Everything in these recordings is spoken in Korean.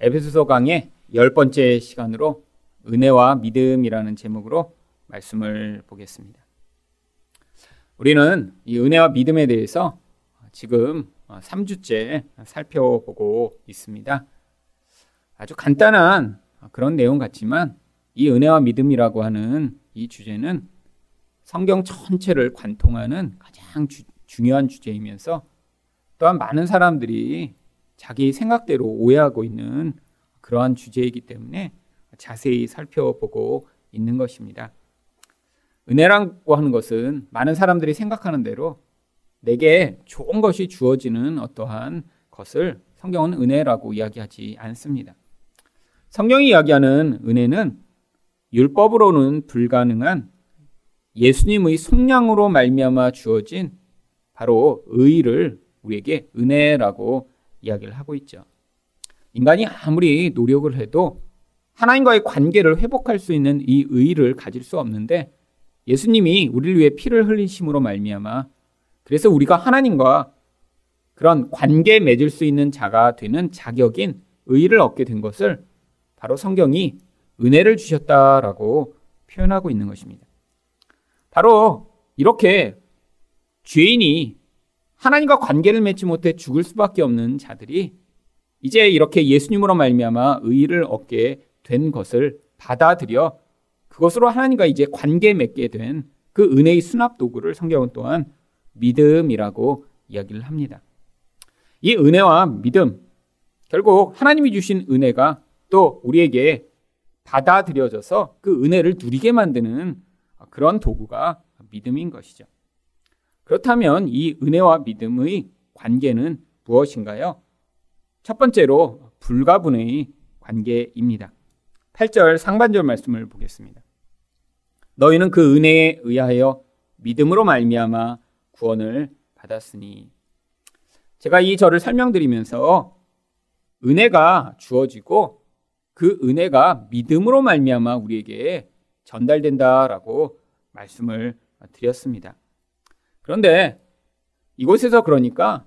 에베소서 강의 열 번째 시간으로 은혜와 믿음이라는 제목으로 말씀을 보겠습니다. 우리는 이 은혜와 믿음에 대해서 지금 3주째 살펴보고 있습니다. 아주 간단한 그런 내용 같지만 이 은혜와 믿음이라고 하는 이 주제는 성경 전체를 관통하는 가장 주, 중요한 주제이면서 또한 많은 사람들이 자기 생각대로 오해하고 있는 그러한 주제이기 때문에 자세히 살펴보고 있는 것입니다. 은혜라고 하는 것은 많은 사람들이 생각하는 대로 내게 좋은 것이 주어지는 어떠한 것을 성경은 은혜라고 이야기하지 않습니다. 성경이 이야기하는 은혜는 율법으로는 불가능한 예수님의 속량으로 말미암아 주어진 바로 의를 우리에게 은혜라고 이야기를 하고 있죠. 인간이 아무리 노력을 해도 하나님과의 관계를 회복할 수 있는 이 의를 가질 수 없는데 예수님이 우리를 위해 피를 흘리심으로 말미암아 그래서 우리가 하나님과 그런 관계 맺을 수 있는 자가 되는 자격인 의를 얻게 된 것을 바로 성경이 은혜를 주셨다라고 표현하고 있는 것입니다. 바로 이렇게 죄인이 하나님과 관계를 맺지 못해 죽을 수밖에 없는 자들이 이제 이렇게 예수님으로 말미암아 의를 얻게 된 것을 받아들여 그것으로 하나님과 이제 관계 맺게 된 그 은혜의 수납 도구를 성경은 또한 믿음이라고 이야기를 합니다. 이 은혜와 믿음 결국 하나님이 주신 은혜가 또 우리에게 받아들여져서 그 은혜를 누리게 만드는 그런 도구가 믿음인 것이죠. 그렇다면 이 은혜와 믿음의 관계는 무엇인가요? 첫 번째로 불가분의 관계입니다. 8절 상반절 말씀을 보겠습니다. 너희는 그 은혜에 의하여 믿음으로 말미암아 구원을 받았으니 제가 이 절을 설명드리면서 은혜가 주어지고 그 은혜가 믿음으로 말미암아 우리에게 전달된다라고 말씀을 드렸습니다. 그런데 이곳에서 그러니까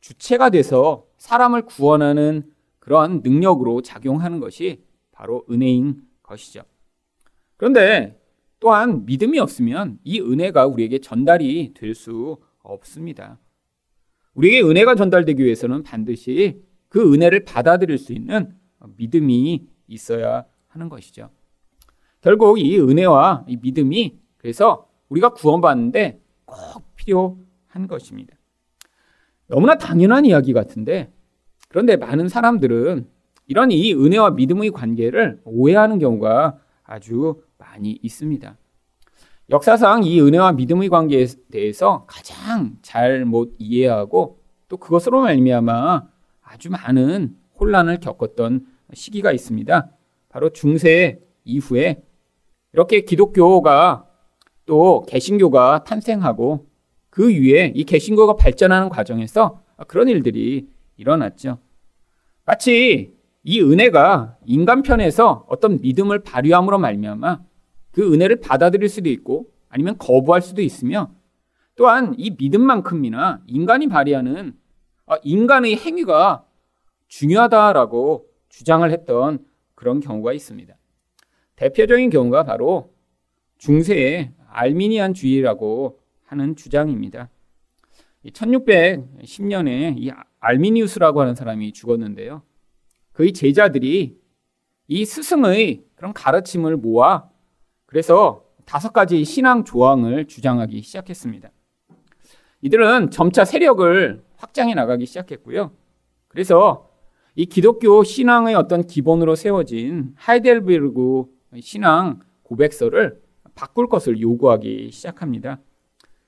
주체가 돼서 사람을 구원하는 그러한 능력으로 작용하는 것이 바로 은혜인 것이죠. 그런데 또한 믿음이 없으면 이 은혜가 우리에게 전달이 될 수 없습니다. 우리에게 은혜가 전달되기 위해서는 반드시 그 은혜를 받아들일 수 있는 믿음이 있어야 하는 것이죠. 결국 이 은혜와 이 믿음이 그래서 우리가 구원받는데 꼭 필요한 것입니다. 너무나 당연한 이야기 같은데 그런데 많은 사람들은 이런 이 은혜와 믿음의 관계를 오해하는 경우가 아주 많이 있습니다. 역사상 이 은혜와 믿음의 관계에 대해서 가장 잘못 이해하고 또 그것으로 말미암아 아주 많은 혼란을 겪었던 시기가 있습니다. 바로 중세 이후에 이렇게 기독교가 또 개신교가 탄생하고 그 위에 이 개신교가 발전하는 과정에서 그런 일들이 일어났죠. 마치 이 은혜가 인간 편에서 어떤 믿음을 발휘함으로 말미암아 그 은혜를 받아들일 수도 있고 아니면 거부할 수도 있으며 또한 이 믿음만큼이나 인간이 발휘하는 인간의 행위가 중요하다라고 주장을 했던 그런 경우가 있습니다. 대표적인 경우가 바로 중세의 알미니안 주의라고 하는 주장입니다. 1610년에 이 알미니우스라고 하는 사람이 죽었는데요. 그의 제자들이 이 스승의 그런 가르침을 모아 그래서 다섯 가지 신앙 조항을 주장하기 시작했습니다. 이들은 점차 세력을 확장해 나가기 시작했고요. 그래서 이 기독교 신앙의 어떤 기본으로 세워진 하이델베르그 신앙 고백서를 바꿀 것을 요구하기 시작합니다.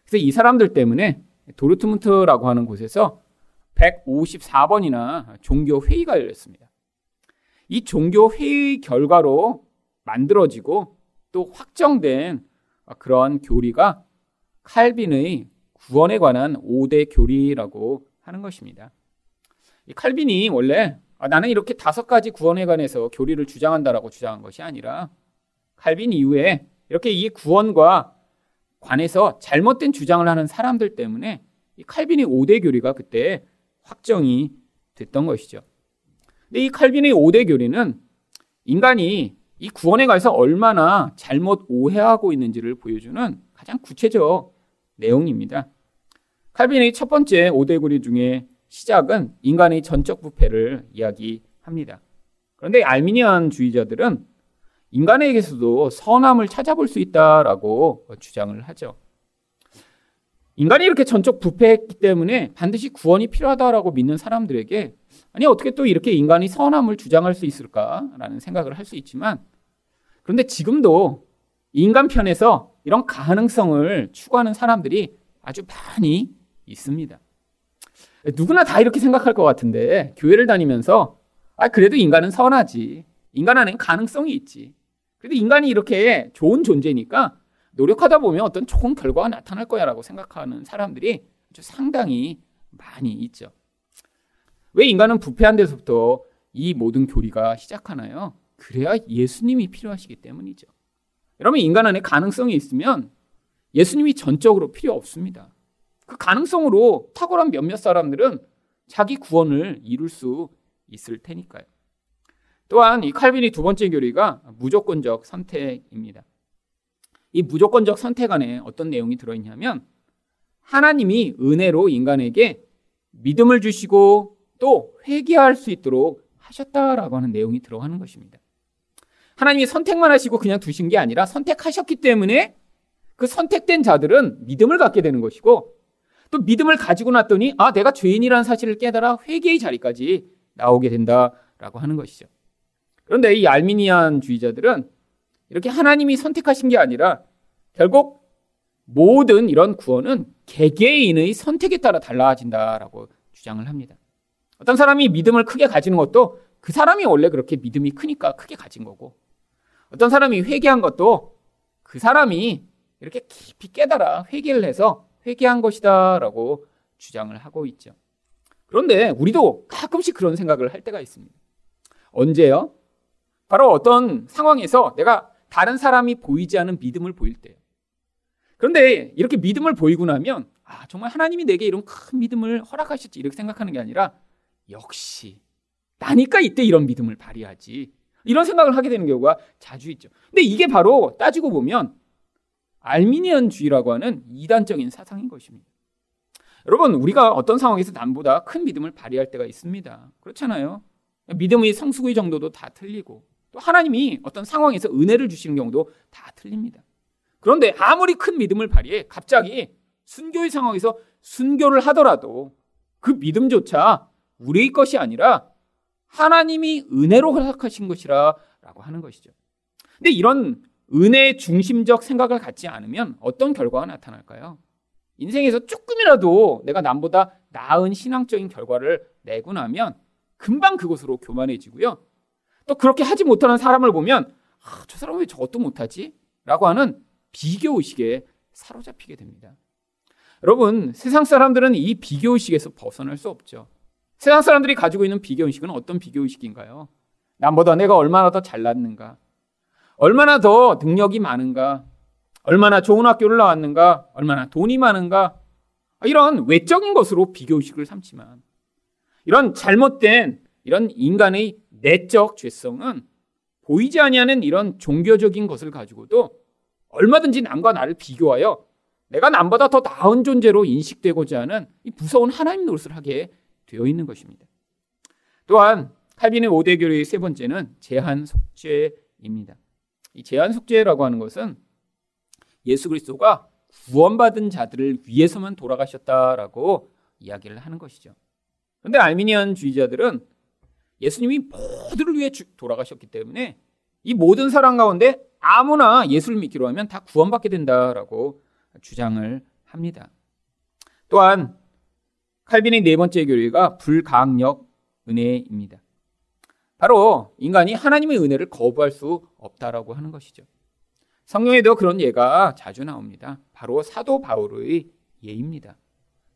그래서 이 사람들 때문에 도르트문트라고 하는 곳에서 154번이나 종교 회의가 열렸습니다. 이 종교 회의 결과로 만들어지고 또 확정된 그런 교리가 칼빈의 구원에 관한 5대 교리라고 하는 것입니다. 이 칼빈이 원래 아, 나는 이렇게 다섯 가지 구원에 관해서 교리를 주장한다라고 주장한 것이 아니라 칼빈 이후에 이렇게 이 구원과 관해서 잘못된 주장을 하는 사람들 때문에 이 칼빈의 5대 교리가 그때 확정이 됐던 것이죠. 근데 이 칼빈의 5대 교리는 인간이 이 구원에 관해서 얼마나 잘못 오해하고 있는지를 보여주는 가장 구체적 내용입니다. 칼빈의 첫 번째 5대 교리 중에 시작은 인간의 전적 부패를 이야기합니다. 그런데 알미니안 주의자들은 인간에게서도 선함을 찾아볼 수 있다라고 주장을 하죠. 인간이 이렇게 전적 부패했기 때문에 반드시 구원이 필요하다라고 믿는 사람들에게 아니 어떻게 또 이렇게 인간이 선함을 주장할 수 있을까라는 생각을 할 수 있지만 그런데 지금도 인간 편에서 이런 가능성을 추구하는 사람들이 아주 많이 있습니다. 누구나 다 이렇게 생각할 것 같은데 교회를 다니면서 아 그래도 인간은 선하지. 인간 안에 가능성이 있지. 그래도 인간이 이렇게 좋은 존재니까 노력하다 보면 어떤 좋은 결과가 나타날 거야라고 생각하는 사람들이 상당히 많이 있죠. 왜 인간은 부패한 데서부터 이 모든 교리가 시작하나요? 그래야 예수님이 필요하시기 때문이죠. 여러분 인간 안에 가능성이 있으면 예수님이 전적으로 필요 없습니다. 그 가능성으로 탁월한 몇몇 사람들은 자기 구원을 이룰 수 있을 테니까요. 또한 이 칼빈의 두 번째 교리가 무조건적 선택입니다. 이 무조건적 선택 안에 어떤 내용이 들어있냐면 하나님이 은혜로 인간에게 믿음을 주시고 또 회개할 수 있도록 하셨다라고 하는 내용이 들어가는 것입니다. 하나님이 선택만 하시고 그냥 두신 게 아니라 선택하셨기 때문에 그 선택된 자들은 믿음을 갖게 되는 것이고 또 믿음을 가지고 났더니 아 내가 죄인이라는 사실을 깨달아 회개의 자리까지 나오게 된다라고 하는 것이죠. 그런데 이 알미니안 주의자들은 이렇게 하나님이 선택하신 게 아니라 결국 모든 이런 구원은 개개인의 선택에 따라 달라진다라고 주장을 합니다. 어떤 사람이 믿음을 크게 가지는 것도 그 사람이 원래 그렇게 믿음이 크니까 크게 가진 거고 어떤 사람이 회개한 것도 그 사람이 이렇게 깊이 깨달아 회개를 해서 회개한 것이다라고 주장을 하고 있죠. 그런데 우리도 가끔씩 그런 생각을 할 때가 있습니다. 언제요? 바로 어떤 상황에서 내가 다른 사람이 보이지 않은 믿음을 보일 때요. 그런데 이렇게 믿음을 보이고 나면 아, 정말 하나님이 내게 이런 큰 믿음을 허락하셨지 이렇게 생각하는 게 아니라 역시 나니까 이때 이런 믿음을 발휘하지. 이런 생각을 하게 되는 경우가 자주 있죠. 근데 이게 바로 따지고 보면 알미니언주의라고 하는 이단적인 사상인 것입니다. 여러분, 우리가 어떤 상황에서 남보다 큰 믿음을 발휘할 때가 있습니다. 그렇잖아요. 믿음의 성수의 정도도 다 틀리고 또 하나님이 어떤 상황에서 은혜를 주시는 경우도 다 틀립니다. 그런데 아무리 큰 믿음을 발휘해 갑자기 순교의 상황에서 순교를 하더라도 그 믿음조차 우리의 것이 아니라 하나님이 은혜로 허락하신 것이라라고 하는 것이죠. 근데 이런 은혜 중심적 생각을 갖지 않으면 어떤 결과가 나타날까요? 인생에서 조금이라도 내가 남보다 나은 신앙적인 결과를 내고 나면 금방 그것으로 교만해지고요. 또 그렇게 하지 못하는 사람을 보면 아, 저 사람은 왜 저것도 못하지? 라고 하는 비교 의식에 사로잡히게 됩니다. 여러분, 세상 사람들은 이 비교 의식에서 벗어날 수 없죠. 세상 사람들이 가지고 있는 비교 의식은 어떤 비교 의식인가요? 남보다 내가 얼마나 더 잘났는가? 얼마나 더 능력이 많은가? 얼마나 좋은 학교를 나왔는가? 얼마나 돈이 많은가? 이런 외적인 것으로 비교 의식을 삼지만 이런 잘못된 이런 인간의 내적 죄성은 보이지 아니하는 이런 종교적인 것을 가지고도 얼마든지 남과 나를 비교하여 내가 남보다 더 나은 존재로 인식되고자 하는 이 무서운 하나님 노릇을 하게 되어 있는 것입니다. 또한 칼빈의 5대 교리의 세 번째는 제한 속죄입니다. 이 제한 속죄라고 하는 것은 예수 그리스도가 구원받은 자들을 위해서만 돌아가셨다라고 이야기를 하는 것이죠. 그런데 알미니안 주의자들은 예수님이 모두를 위해 돌아가셨기 때문에 이 모든 사람 가운데 아무나 예수를 믿기로 하면 다 구원받게 된다라고 주장을 합니다. 또한 칼빈의 네 번째 교리가 불가항력 은혜입니다. 바로 인간이 하나님의 은혜를 거부할 수 없다라고 하는 것이죠. 성경에도 그런 예가 자주 나옵니다. 바로 사도 바울의 예입니다.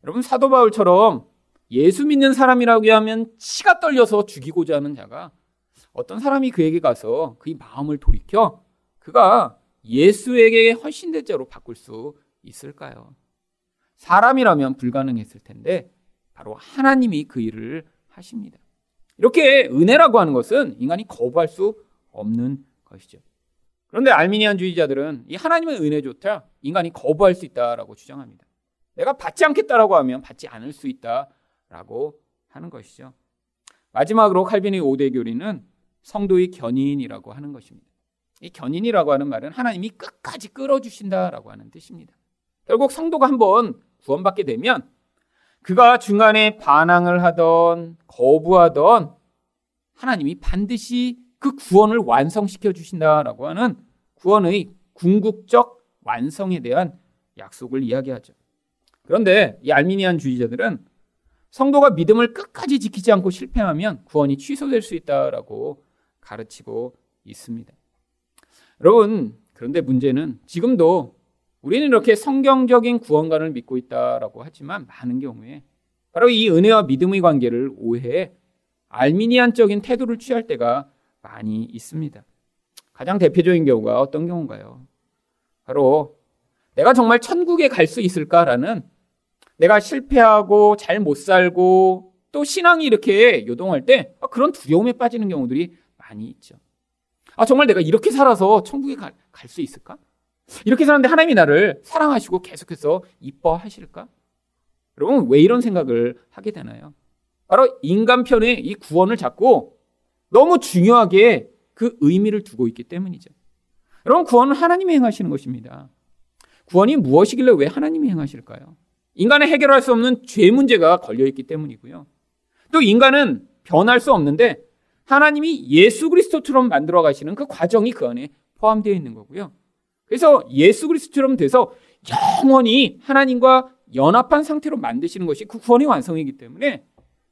여러분 사도 바울처럼 예수 믿는 사람이라고 하면 치가 떨려서 죽이고자 하는 자가 어떤 사람이 그에게 가서 그의 마음을 돌이켜 그가 예수에게 훨씬 대자로 바꿀 수 있을까요? 사람이라면 불가능했을 텐데 바로 하나님이 그 일을 하십니다. 이렇게 은혜라고 하는 것은 인간이 거부할 수 없는 것이죠. 그런데 알미니안주의자들은 이 하나님의 은혜조차 인간이 거부할 수 있다라고 주장합니다. 내가 받지 않겠다라고 하면 받지 않을 수 있다 라고 하는 것이죠. 마지막으로 칼빈의 5대 교리는 성도의 견인이라고 하는 것입니다. 이 견인이라고 하는 말은 하나님이 끝까지 끌어주신다라고 하는 뜻입니다. 결국 성도가 한번 구원받게 되면 그가 중간에 반항을 하던 거부하던 하나님이 반드시 그 구원을 완성시켜 주신다라고 하는 구원의 궁극적 완성에 대한 약속을 이야기하죠. 그런데 이 알미니안 주의자들은 성도가 믿음을 끝까지 지키지 않고 실패하면 구원이 취소될 수 있다라고 가르치고 있습니다. 여러분, 그런데 문제는 지금도 우리는 이렇게 성경적인 구원관을 믿고 있다라고 하지만 많은 경우에 바로 이 은혜와 믿음의 관계를 오해해 알미니안적인 태도를 취할 때가 많이 있습니다. 가장 대표적인 경우가 어떤 경우인가요? 바로 내가 정말 천국에 갈 수 있을까라는 내가 실패하고 잘 못 살고 또 신앙이 이렇게 요동할 때 그런 두려움에 빠지는 경우들이 많이 있죠. 아, 정말 내가 이렇게 살아서 천국에 갈 수 있을까? 이렇게 사는데 하나님이 나를 사랑하시고 계속해서 이뻐하실까? 여러분, 왜 이런 생각을 하게 되나요? 바로 인간 편에 이 구원을 잡고 너무 중요하게 그 의미를 두고 있기 때문이죠. 여러분, 구원은 하나님이 행하시는 것입니다. 구원이 무엇이길래 왜 하나님이 행하실까요? 인간의 해결할 수 없는 죄 문제가 걸려있기 때문이고요. 또 인간은 변할 수 없는데 하나님이 예수 그리스도처럼 만들어 가시는 그 과정이 그 안에 포함되어 있는 거고요. 그래서 예수 그리스도처럼 돼서 영원히 하나님과 연합한 상태로 만드시는 것이 그 구원의 완성이기 때문에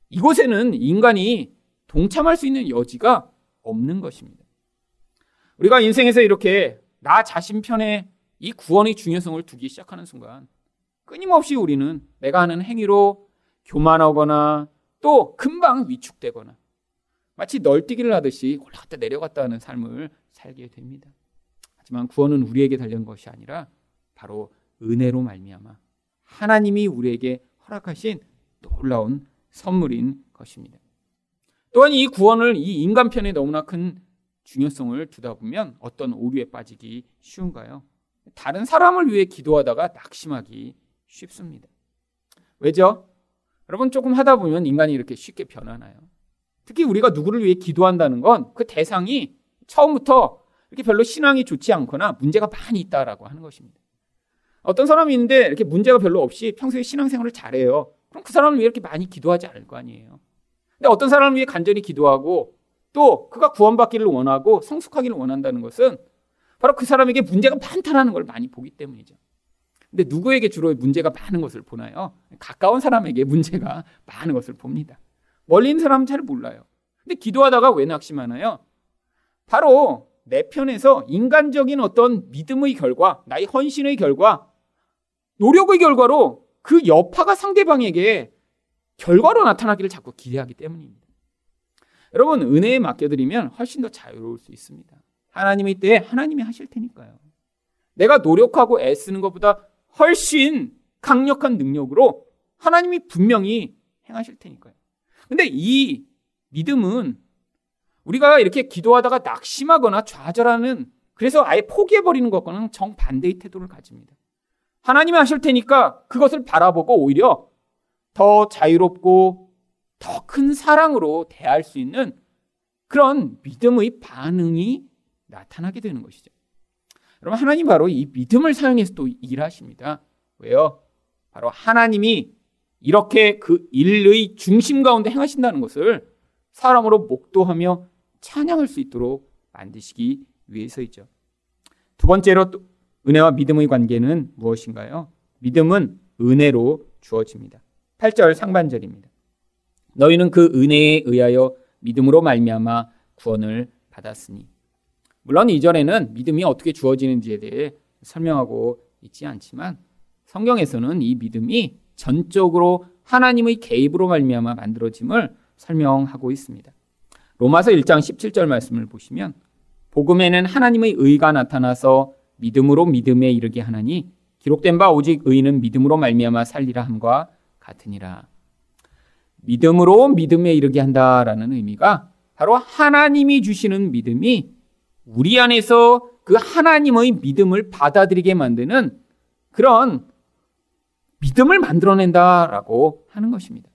이곳에는 인간이 동참할 수 있는 여지가 없는 것입니다. 우리가 인생에서 이렇게 나 자신 편에 이 구원의 중요성을 두기 시작하는 순간 끊임없이 우리는 내가 하는 행위로 교만하거나 또 금방 위축되거나 마치 널뛰기를 하듯이 올라갔다 내려갔다 하는 삶을 살게 됩니다. 하지만 구원은 우리에게 달린 것이 아니라 바로 은혜로 말미암아 하나님이 우리에게 허락하신 놀라운 선물인 것입니다. 또한 이 구원을 이 인간 편에 너무나 큰 중요성을 두다 보면 어떤 오류에 빠지기 쉬운가요? 다른 사람을 위해 기도하다가 낙심하기 쉽습니다. 왜죠? 여러분 조금 하다 보면 인간이 이렇게 쉽게 변하나요? 특히 우리가 누구를 위해 기도한다는 건 그 대상이 처음부터 이렇게 별로 신앙이 좋지 않거나 문제가 많이 있다라고 하는 것입니다. 어떤 사람이 있는데 이렇게 문제가 별로 없이 평소에 신앙생활을 잘해요. 그럼 그 사람을 위해 이렇게 많이 기도하지 않을 거 아니에요. 근데 어떤 사람을 위해 간절히 기도하고 또 그가 구원받기를 원하고 성숙하기를 원한다는 것은 바로 그 사람에게 문제가 많다라는 걸 많이 보기 때문이죠. 근데 누구에게 주로 문제가 많은 것을 보나요? 가까운 사람에게 문제가 많은 것을 봅니다. 멀리 있는 사람은 잘 몰라요. 근데 기도하다가 왜 낙심하나요? 바로 내 편에서 인간적인 어떤 믿음의 결과, 나의 헌신의 결과, 노력의 결과로 그 여파가 상대방에게 결과로 나타나기를 자꾸 기대하기 때문입니다. 여러분, 은혜에 맡겨드리면 훨씬 더 자유로울 수 있습니다. 하나님의 때에 하나님이 하실 테니까요. 내가 노력하고 애쓰는 것보다 훨씬 강력한 능력으로 하나님이 분명히 행하실 테니까요. 근데 이 믿음은 우리가 이렇게 기도하다가 낙심하거나 좌절하는 그래서 아예 포기해버리는 것과는 정반대의 태도를 가집니다. 하나님이 하실 테니까 그것을 바라보고 오히려 더 자유롭고 더 큰 사랑으로 대할 수 있는 그런 믿음의 반응이 나타나게 되는 것이죠. 여러분, 하나님 바로 이 믿음을 사용해서 또 일하십니다. 왜요? 바로 하나님이 이렇게 그 일의 중심 가운데 행하신다는 것을 사람으로 목도하며 찬양할 수 있도록 만드시기 위해서이죠. 두 번째로 은혜와 믿음의 관계는 무엇인가요? 믿음은 은혜로 주어집니다. 8절 상반절입니다. 너희는 그 은혜에 의하여 믿음으로 말미암아 구원을 받았으니. 물론 이전에는 믿음이 어떻게 주어지는지에 대해 설명하고 있지 않지만 성경에서는 이 믿음이 전적으로 하나님의 개입으로 말미암아 만들어짐을 설명하고 있습니다. 로마서 1장 17절 말씀을 보시면 복음에는 하나님의 의가 나타나서 믿음으로 믿음에 이르게 하나니 기록된 바 오직 의인은 믿음으로 말미암아 살리라 함과 같으니라. 믿음으로 믿음에 이르게 한다라는 의미가 바로 하나님이 주시는 믿음이 우리 안에서 그 하나님의 믿음을 받아들이게 만드는 그런 믿음을 만들어낸다라고 하는 것입니다.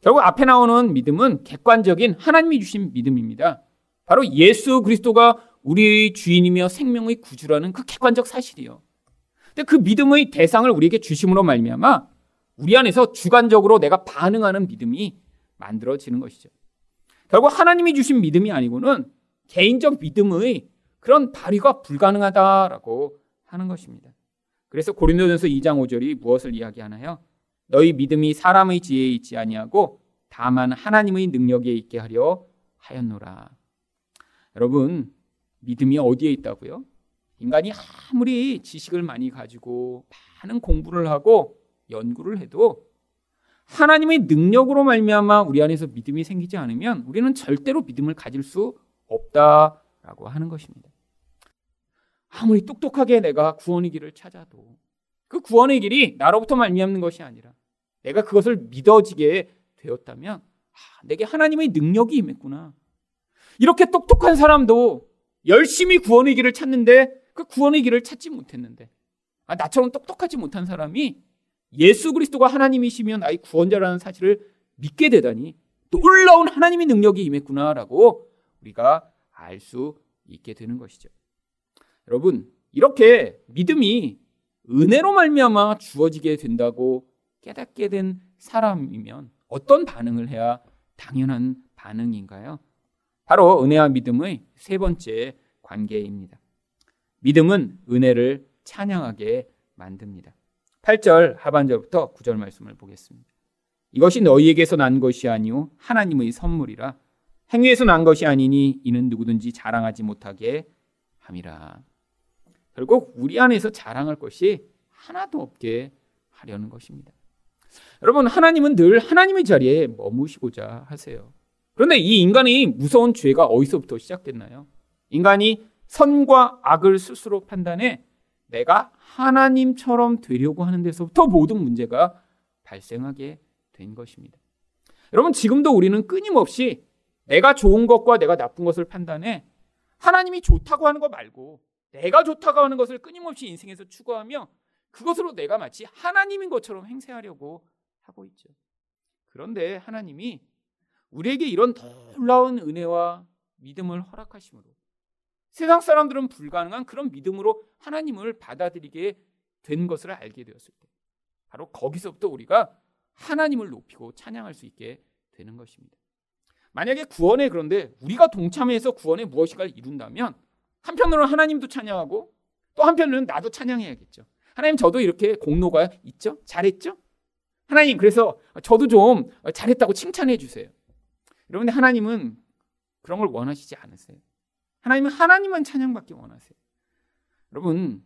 결국 앞에 나오는 믿음은 객관적인 하나님이 주신 믿음입니다. 바로 예수 그리스도가 우리의 주인이며 생명의 구주라는 그 객관적 사실이요. 근데 그 믿음의 대상을 우리에게 주심으로 말미암아 우리 안에서 주관적으로 내가 반응하는 믿음이 만들어지는 것이죠. 결국 하나님이 주신 믿음이 아니고는 개인적 믿음의 그런 발휘가 불가능하다라고 하는 것입니다. 그래서 고린도전서 2장 5절이 무엇을 이야기하나요? 너희 믿음이 사람의 지혜에 있지 아니하고 다만 하나님의 능력에 있게 하려 하였노라. 여러분, 믿음이 어디에 있다고요? 인간이 아무리 지식을 많이 가지고 많은 공부를 하고 연구를 해도 하나님의 능력으로 말미암아 우리 안에서 믿음이 생기지 않으면 우리는 절대로 믿음을 가질 수 없다라고 하는 것입니다. 아무리 똑똑하게 내가 구원의 길을 찾아도 그 구원의 길이 나로부터 말미암는 것이 아니라 내가 그것을 믿어지게 되었다면 아, 내게 하나님의 능력이 임했구나. 이렇게 똑똑한 사람도 열심히 구원의 길을 찾는데 그 구원의 길을 찾지 못했는데 아, 나처럼 똑똑하지 못한 사람이 예수 그리스도가 하나님이시며 나의 구원자라는 사실을 믿게 되다니 놀라운 하나님의 능력이 임했구나라고 우리가 알 수 있게 되는 것이죠. 여러분, 이렇게 믿음이 은혜로 말미암아 주어지게 된다고 깨닫게 된 사람이면 어떤 반응을 해야 당연한 반응인가요? 바로 은혜와 믿음의 세 번째 관계입니다. 믿음은 은혜를 찬양하게 만듭니다. 8절 하반절부터 9절 말씀을 보겠습니다. 이것이 너희에게서 난 것이 아니요 하나님의 선물이라 행위에서 난 것이 아니니 이는 누구든지 자랑하지 못하게 함이라. 결국 우리 안에서 자랑할 것이 하나도 없게 하려는 것입니다. 여러분 하나님은 늘 하나님의 자리에 머무시고자 하세요. 그런데 이 인간의 무서운 죄가 어디서부터 시작됐나요? 인간이 선과 악을 스스로 판단해 내가 하나님처럼 되려고 하는 데서부터 모든 문제가 발생하게 된 것입니다. 여러분, 지금도 우리는 끊임없이 내가 좋은 것과 내가 나쁜 것을 판단해 하나님이 좋다고 하는 것 말고 내가 좋다고 하는 것을 끊임없이 인생에서 추구하며 그것으로 내가 마치 하나님인 것처럼 행세하려고 하고 있죠. 그런데 하나님이 우리에게 이런 놀라운 은혜와 믿음을 허락하심으로 세상 사람들은 불가능한 그런 믿음으로 하나님을 받아들이게 된 것을 알게 되었을 때 바로 거기서부터 우리가 하나님을 높이고 찬양할 수 있게 되는 것입니다. 만약에 구원에 그런데 우리가 동참해서 구원에 무엇인가를 이룬다면 한편으로는 하나님도 찬양하고 또 한편으로는 나도 찬양해야겠죠. 하나님 저도 이렇게 공로가 있죠? 잘했죠? 하나님 그래서 저도 좀 잘했다고 칭찬해 주세요. 여러분들 하나님은 그런 걸 원하시지 않으세요. 하나님은 하나님만 찬양받기 원하세요. 여러분,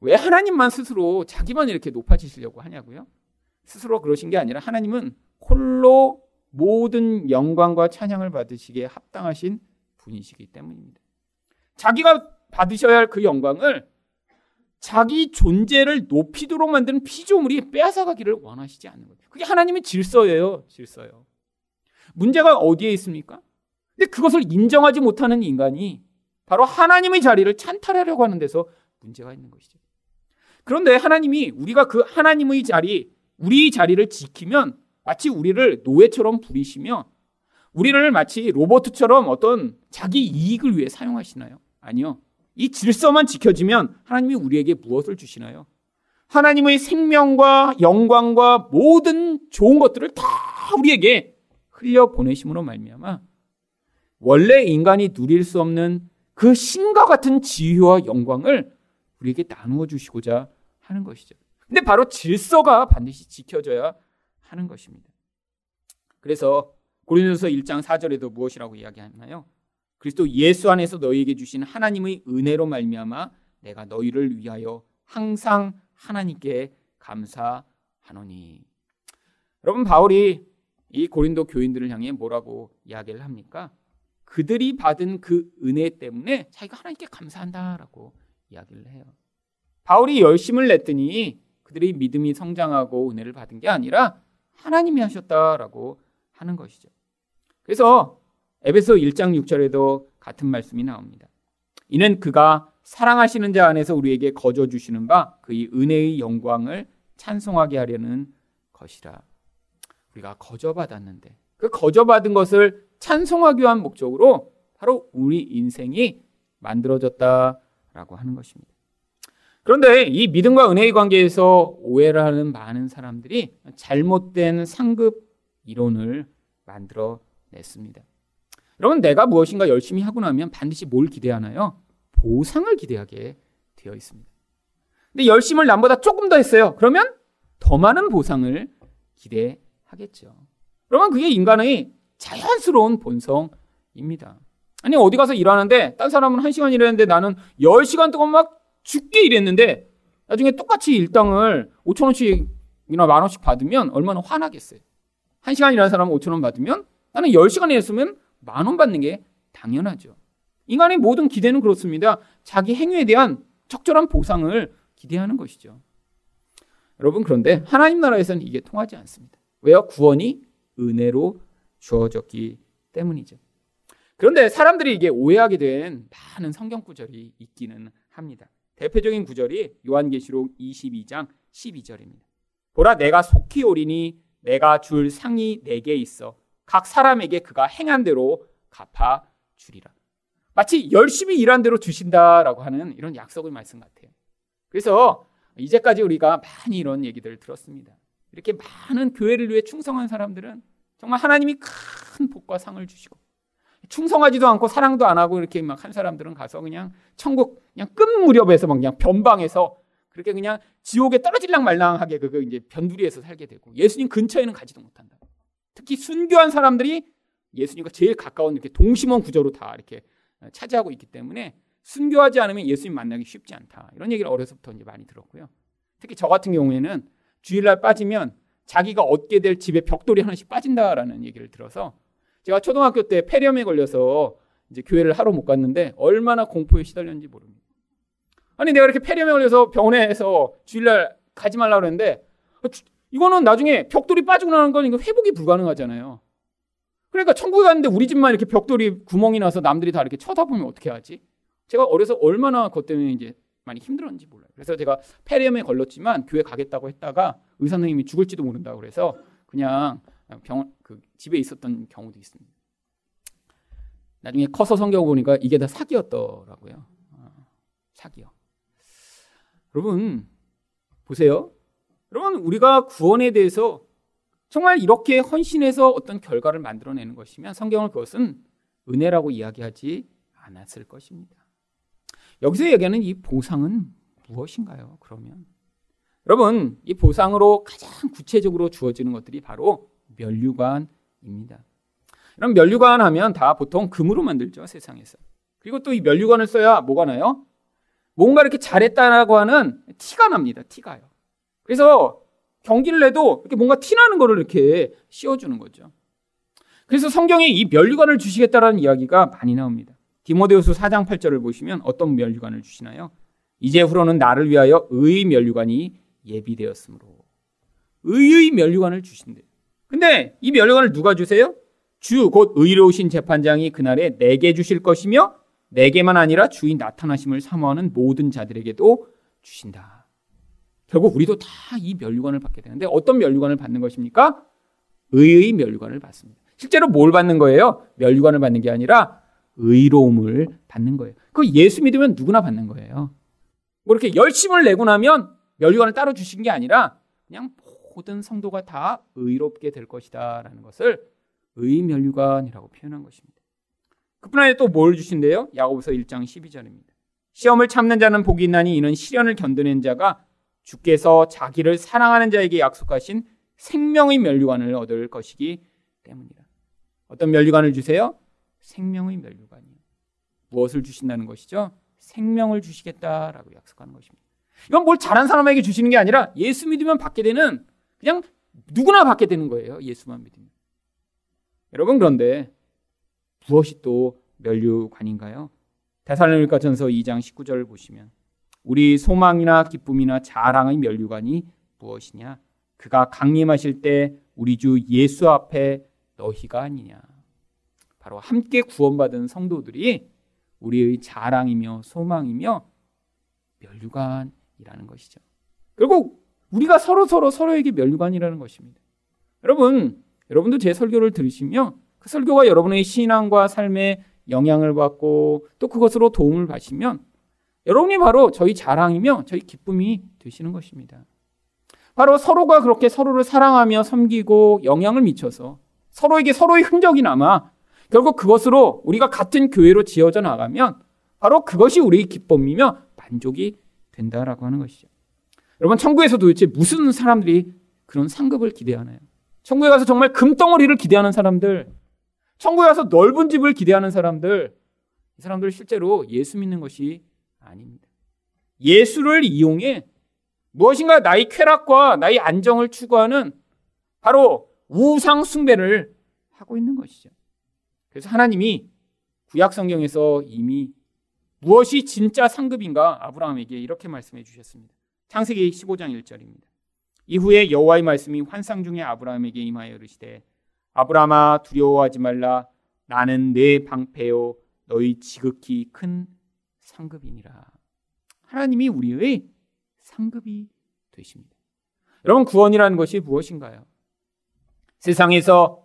왜 하나님만 스스로 자기만 이렇게 높아지시려고 하냐고요? 스스로 그러신 게 아니라 하나님은 홀로 모든 영광과 찬양을 받으시기에 합당하신 분이시기 때문입니다. 자기가 받으셔야 할 그 영광을 자기 존재를 높이도록 만드는 피조물이 빼앗아가기를 원하시지 않는 거예요. 그게 하나님의 질서예요. 질서요. 문제가 어디에 있습니까? 근데 그것을 인정하지 못하는 인간이 바로 하나님의 자리를 찬탈하려고 하는 데서 문제가 있는 것이죠. 그런데 하나님이 우리가 그 하나님의 자리, 우리 자리를 지키면 마치 우리를 노예처럼 부리시며 우리를 마치 로버트처럼 어떤 자기 이익을 위해 사용하시나요? 아니요. 이 질서만 지켜지면 하나님이 우리에게 무엇을 주시나요? 하나님의 생명과 영광과 모든 좋은 것들을 다 우리에게 흘려 보내심으로 말미암아 원래 인간이 누릴 수 없는 그 신과 같은 지혜와 영광을 우리에게 나누어 주시고자 하는 것이죠. 근데 바로 질서가 반드시 지켜져야 하는 것입니다. 그래서 고린도서 1장 4절에도 무엇이라고 이야기하나요? 그리스도 예수 안에서 너희에게 주신 하나님의 은혜로 말미암아 내가 너희를 위하여 항상 하나님께 감사하노니. 여러분 바울이 이 고린도 교인들을 향해 뭐라고 이야기를 합니까? 그들이 받은 그 은혜 때문에 자기가 하나님께 감사한다라고 이야기를 해요. 바울이 열심을 냈더니 그들이 믿음이 성장하고 은혜를 받은 게 아니라 하나님이 하셨다라고 하는 것이죠. 그래서 에베소 1장 6절에도 같은 말씀이 나옵니다. 이는 그가 사랑하시는 자 안에서 우리에게 거저 주시는 바 그의 은혜의 영광을 찬송하게 하려는 것이라. 우리가 거저 받았는데 그 거저 받은 것을 찬송하기 위한 목적으로 바로 우리 인생이 만들어졌다라고 하는 것입니다. 그런데 이 믿음과 은혜의 관계에서 오해를 하는 많은 사람들이 잘못된 상급 이론을 만들어 냈습니다. 여러분, 내가 무엇인가 열심히 하고 나면 반드시 뭘 기대하나요? 보상을 기대하게 되어 있습니다. 근데 열심을 남보다 조금 더 했어요. 그러면 더 많은 보상을 기대하겠죠. 그러면 그게 인간의 자연스러운 본성입니다. 아니, 어디 가서 일하는데, 딴 사람은 1시간 일했는데 나는 10시간 동안 막 죽게 일했는데, 나중에 똑같이 일당을 5천 원씩이나 만 원씩 받으면 얼마나 화나겠어요. 1시간 일하는 사람은 5천 원 받으면 나는 10시간 일했으면 만 원 받는 게 당연하죠. 인간의 모든 기대는 그렇습니다. 자기 행위에 대한 적절한 보상을 기대하는 것이죠. 여러분, 그런데 하나님 나라에서는 이게 통하지 않습니다. 왜요? 구원이 은혜로 주어졌기 때문이죠. 그런데 사람들이 이게 오해하게 된 많은 성경 구절이 있기는 합니다. 대표적인 구절이 요한계시록 22장 12절입니다. 보라 내가 속히 오리니 내가 줄 상이 내게 있어 각 사람에게 그가 행한 대로 갚아 주리라. 마치 열심히 일한 대로 주신다라고 하는 이런 약속의 말씀 같아요. 그래서 이제까지 우리가 많이 이런 얘기들을 들었습니다. 이렇게 많은 교회를 위해 충성한 사람들은 정말 하나님이 큰 복과 상을 주시고 충성하지도 않고 사랑도 안 하고 이렇게 막 한 사람들은 가서 그냥 천국 그냥 끝 무렵에서 막 그냥 변방에서 그렇게 그냥 지옥에 떨어질랑 말랑하게 그 이제 변두리에서 살게 되고 예수님 근처에는 가지도 못한다. 특히 순교한 사람들이 예수님과 제일 가까운 이렇게 동심원 구조로 다 이렇게 차지하고 있기 때문에 순교하지 않으면 예수님 만나기 쉽지 않다. 이런 얘기를 어려서부터 이제 많이 들었고요. 특히 저 같은 경우에는 주일날 빠지면 자기가 얻게 될 집에 벽돌이 하나씩 빠진다라는 얘기를 들어서 제가 초등학교 때 폐렴에 걸려서 이제 교회를 하러 못 갔는데 얼마나 공포에 시달렸는지 모릅니다. 아니 내가 이렇게 폐렴에 걸려서 병원에서 주일날 가지 말라 그랬는데 이거는 나중에 벽돌이 빠지고 나는 건 이거 회복이 불가능하잖아요. 그러니까 천국에 갔는데 우리 집만 이렇게 벽돌이 구멍이 나서 남들이 다 이렇게 쳐다보면 어떻게 하지? 제가 어려서 얼마나 그것 때문에 이제 많이 힘들었는지 몰라요. 그래서 제가 폐렴에 걸렸지만 교회 가겠다고 했다가 의사 선생님이 죽을지도 모른다고 그래서 그냥 병원 그 집에 있었던 경우도 있습니다. 나중에 커서 성경 보니까 이게 다 사기였더라고요. 어, 사기요. 여러분 보세요. 여러분 우리가 구원에 대해서 정말 이렇게 헌신해서 어떤 결과를 만들어내는 것이면 성경을 그것은 은혜라고 이야기하지 않았을 것입니다. 여기서 얘기하는 이 보상은 무엇인가요? 그러면 여러분 이 보상으로 가장 구체적으로 주어지는 것들이 바로 면류관입니다. 그럼 면류관 하면 다 보통 금으로 만들죠 세상에서. 그리고 또이 면류관을 써야 뭐가 나요? 뭔가 이렇게 잘했다라고 하는 티가 납니다. 티가요. 그래서 경기를 해도 이렇게 뭔가 티나는 거를 이렇게 씌워주는 거죠. 그래서 성경에 이 면류관을 주시겠다라는 이야기가 많이 나옵니다. 디모데후서 4장 8절을 보시면 어떤 면류관을 주시나요? 이제후로는 나를 위하여 의의 면류관이 예비되었으므로 의의 면류관을 주신대요. 근데 이 면류관을 누가 주세요? 주 곧 의로우신 재판장이 그날에 내게 주실 것이며 내게만 아니라 주인 나타나심을 사모하는 모든 자들에게도 주신다. 결국 우리도 다이 면류관을 받게 되는데 어떤 면류관을 받는 것입니까? 의의 면류관을 받습니다. 실제로 뭘 받는 거예요? 면류관을 받는 게 아니라 의로움을 받는 거예요. 그 예수 믿으면 누구나 받는 거예요. 뭐 이렇게 열심을 내고 나면 면류관을 따로 주신 게 아니라 그냥 모든 성도가 다 의롭게 될 것이다라는 것을 의면류관이라고 표현한 것입니다. 그뿐 아니라 또 뭘 주신대요? 야고보서 1장 12절입니다. 시험을 참는 자는 복이 있나니 이는 시련을 견디는 자가 주께서 자기를 사랑하는 자에게 약속하신 생명의 면류관을 얻을 것이기 때문이라. 어떤 면류관을 주세요? 생명의 면류관이요. 무엇을 주신다는 것이죠? 생명을 주시겠다라고 약속하는 것입니다. 이건 뭘 잘한 사람에게 주시는 게 아니라 예수 믿으면 받게 되는 그냥 누구나 받게 되는 거예요. 예수만 믿으면. 여러분 그런데 무엇이 또 면류관인가요? 대살로니가 전서 2장 19절을 보시면 우리 소망이나 기쁨이나 자랑의 면류관이 무엇이냐? 그가 강림하실 때 우리 주 예수 앞에 너희가 아니냐. 바로 함께 구원받은 성도들이 우리의 자랑이며 소망이며 멸류관이라는 것이죠. 그리고 우리가 서로 서로 서로에게 멸류관이라는 것입니다. 여러분, 여러분도 제 설교를 들으시며 그 설교가 여러분의 신앙과 삶에 영향을 받고 또 그것으로 도움을 받으시면 여러분이 바로 저희 자랑이며 저희 기쁨이 되시는 것입니다. 바로 서로가 그렇게 서로를 사랑하며 섬기고 영향을 미쳐서 서로에게 서로의 흔적이 남아 결국 그것으로 우리가 같은 교회로 지어져 나가면 바로 그것이 우리의 기쁨이며 만족이 된다라고 하는 것이죠. 여러분 천국에서 도대체 무슨 사람들이 그런 상급을 기대하나요? 천국에 가서 정말 금덩어리를 기대하는 사람들, 천국에 가서 넓은 집을 기대하는 사람들, 이 사람들 실제로 예수 믿는 것이 아닙니다. 예수를 이용해 무엇인가 나의 쾌락과 나의 안정을 추구하는 바로 우상 숭배를 하고 있는 것이죠. 그래서 하나님이 구약 성경에서 이미 무엇이 진짜 상급인가 아브라함에게 이렇게 말씀해 주셨습니다. 창세기 15장 1절입니다. 이후에 여호와의 말씀이 환상 중에 아브라함에게 임하여 이르시되 아브라함아 두려워하지 말라 나는 내 방패요 너희 지극히 큰 상급이니라. 하나님이 우리의 상급이 되십니다. 여러분 구원이라는 것이 무엇인가요? 세상에서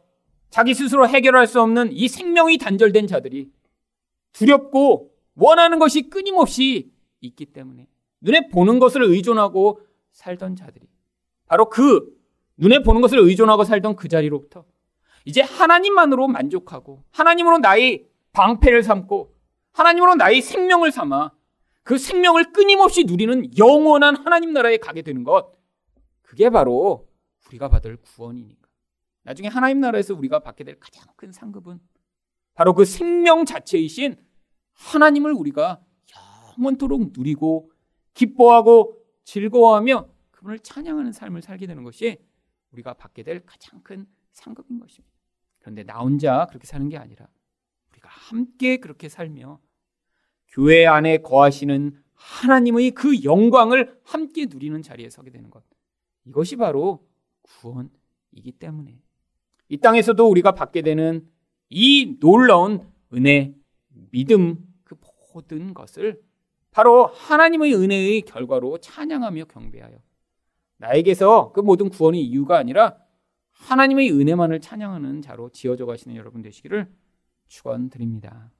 자기 스스로 해결할 수 없는 이 생명이 단절된 자들이 두렵고 원하는 것이 끊임없이 있기 때문에 눈에 보는 것을 의존하고 살던 자들이. 바로 그 눈에 보는 것을 의존하고 살던 그 자리로부터 이제 하나님만으로 만족하고 하나님으로 나의 방패를 삼고 하나님으로 나의 생명을 삼아 그 생명을 끊임없이 누리는 영원한 하나님 나라에 가게 되는 것. 그게 바로 우리가 받을 구원이니까. 나중에 하나님 나라에서 우리가 받게 될 가장 큰 상급은 바로 그 생명 자체이신 하나님을 우리가 영원토록 누리고 기뻐하고 즐거워하며 그분을 찬양하는 삶을 살게 되는 것이 우리가 받게 될 가장 큰 상급인 것입니다. 그런데 나 혼자 그렇게 사는 게 아니라 우리가 함께 그렇게 살며 교회 안에 거하시는 하나님의 그 영광을 함께 누리는 자리에 서게 되는 것. 이것이 바로 구원이기 때문에 이 땅에서도 우리가 받게 되는 이 놀라운 은혜, 믿음, 그 모든 것을 바로 하나님의 은혜의 결과로 찬양하며 경배하여 나에게서 그 모든 구원의 이유가 아니라 하나님의 은혜만을 찬양하는 자로 지어져 가시는 여러분 되시기를 축원드립니다.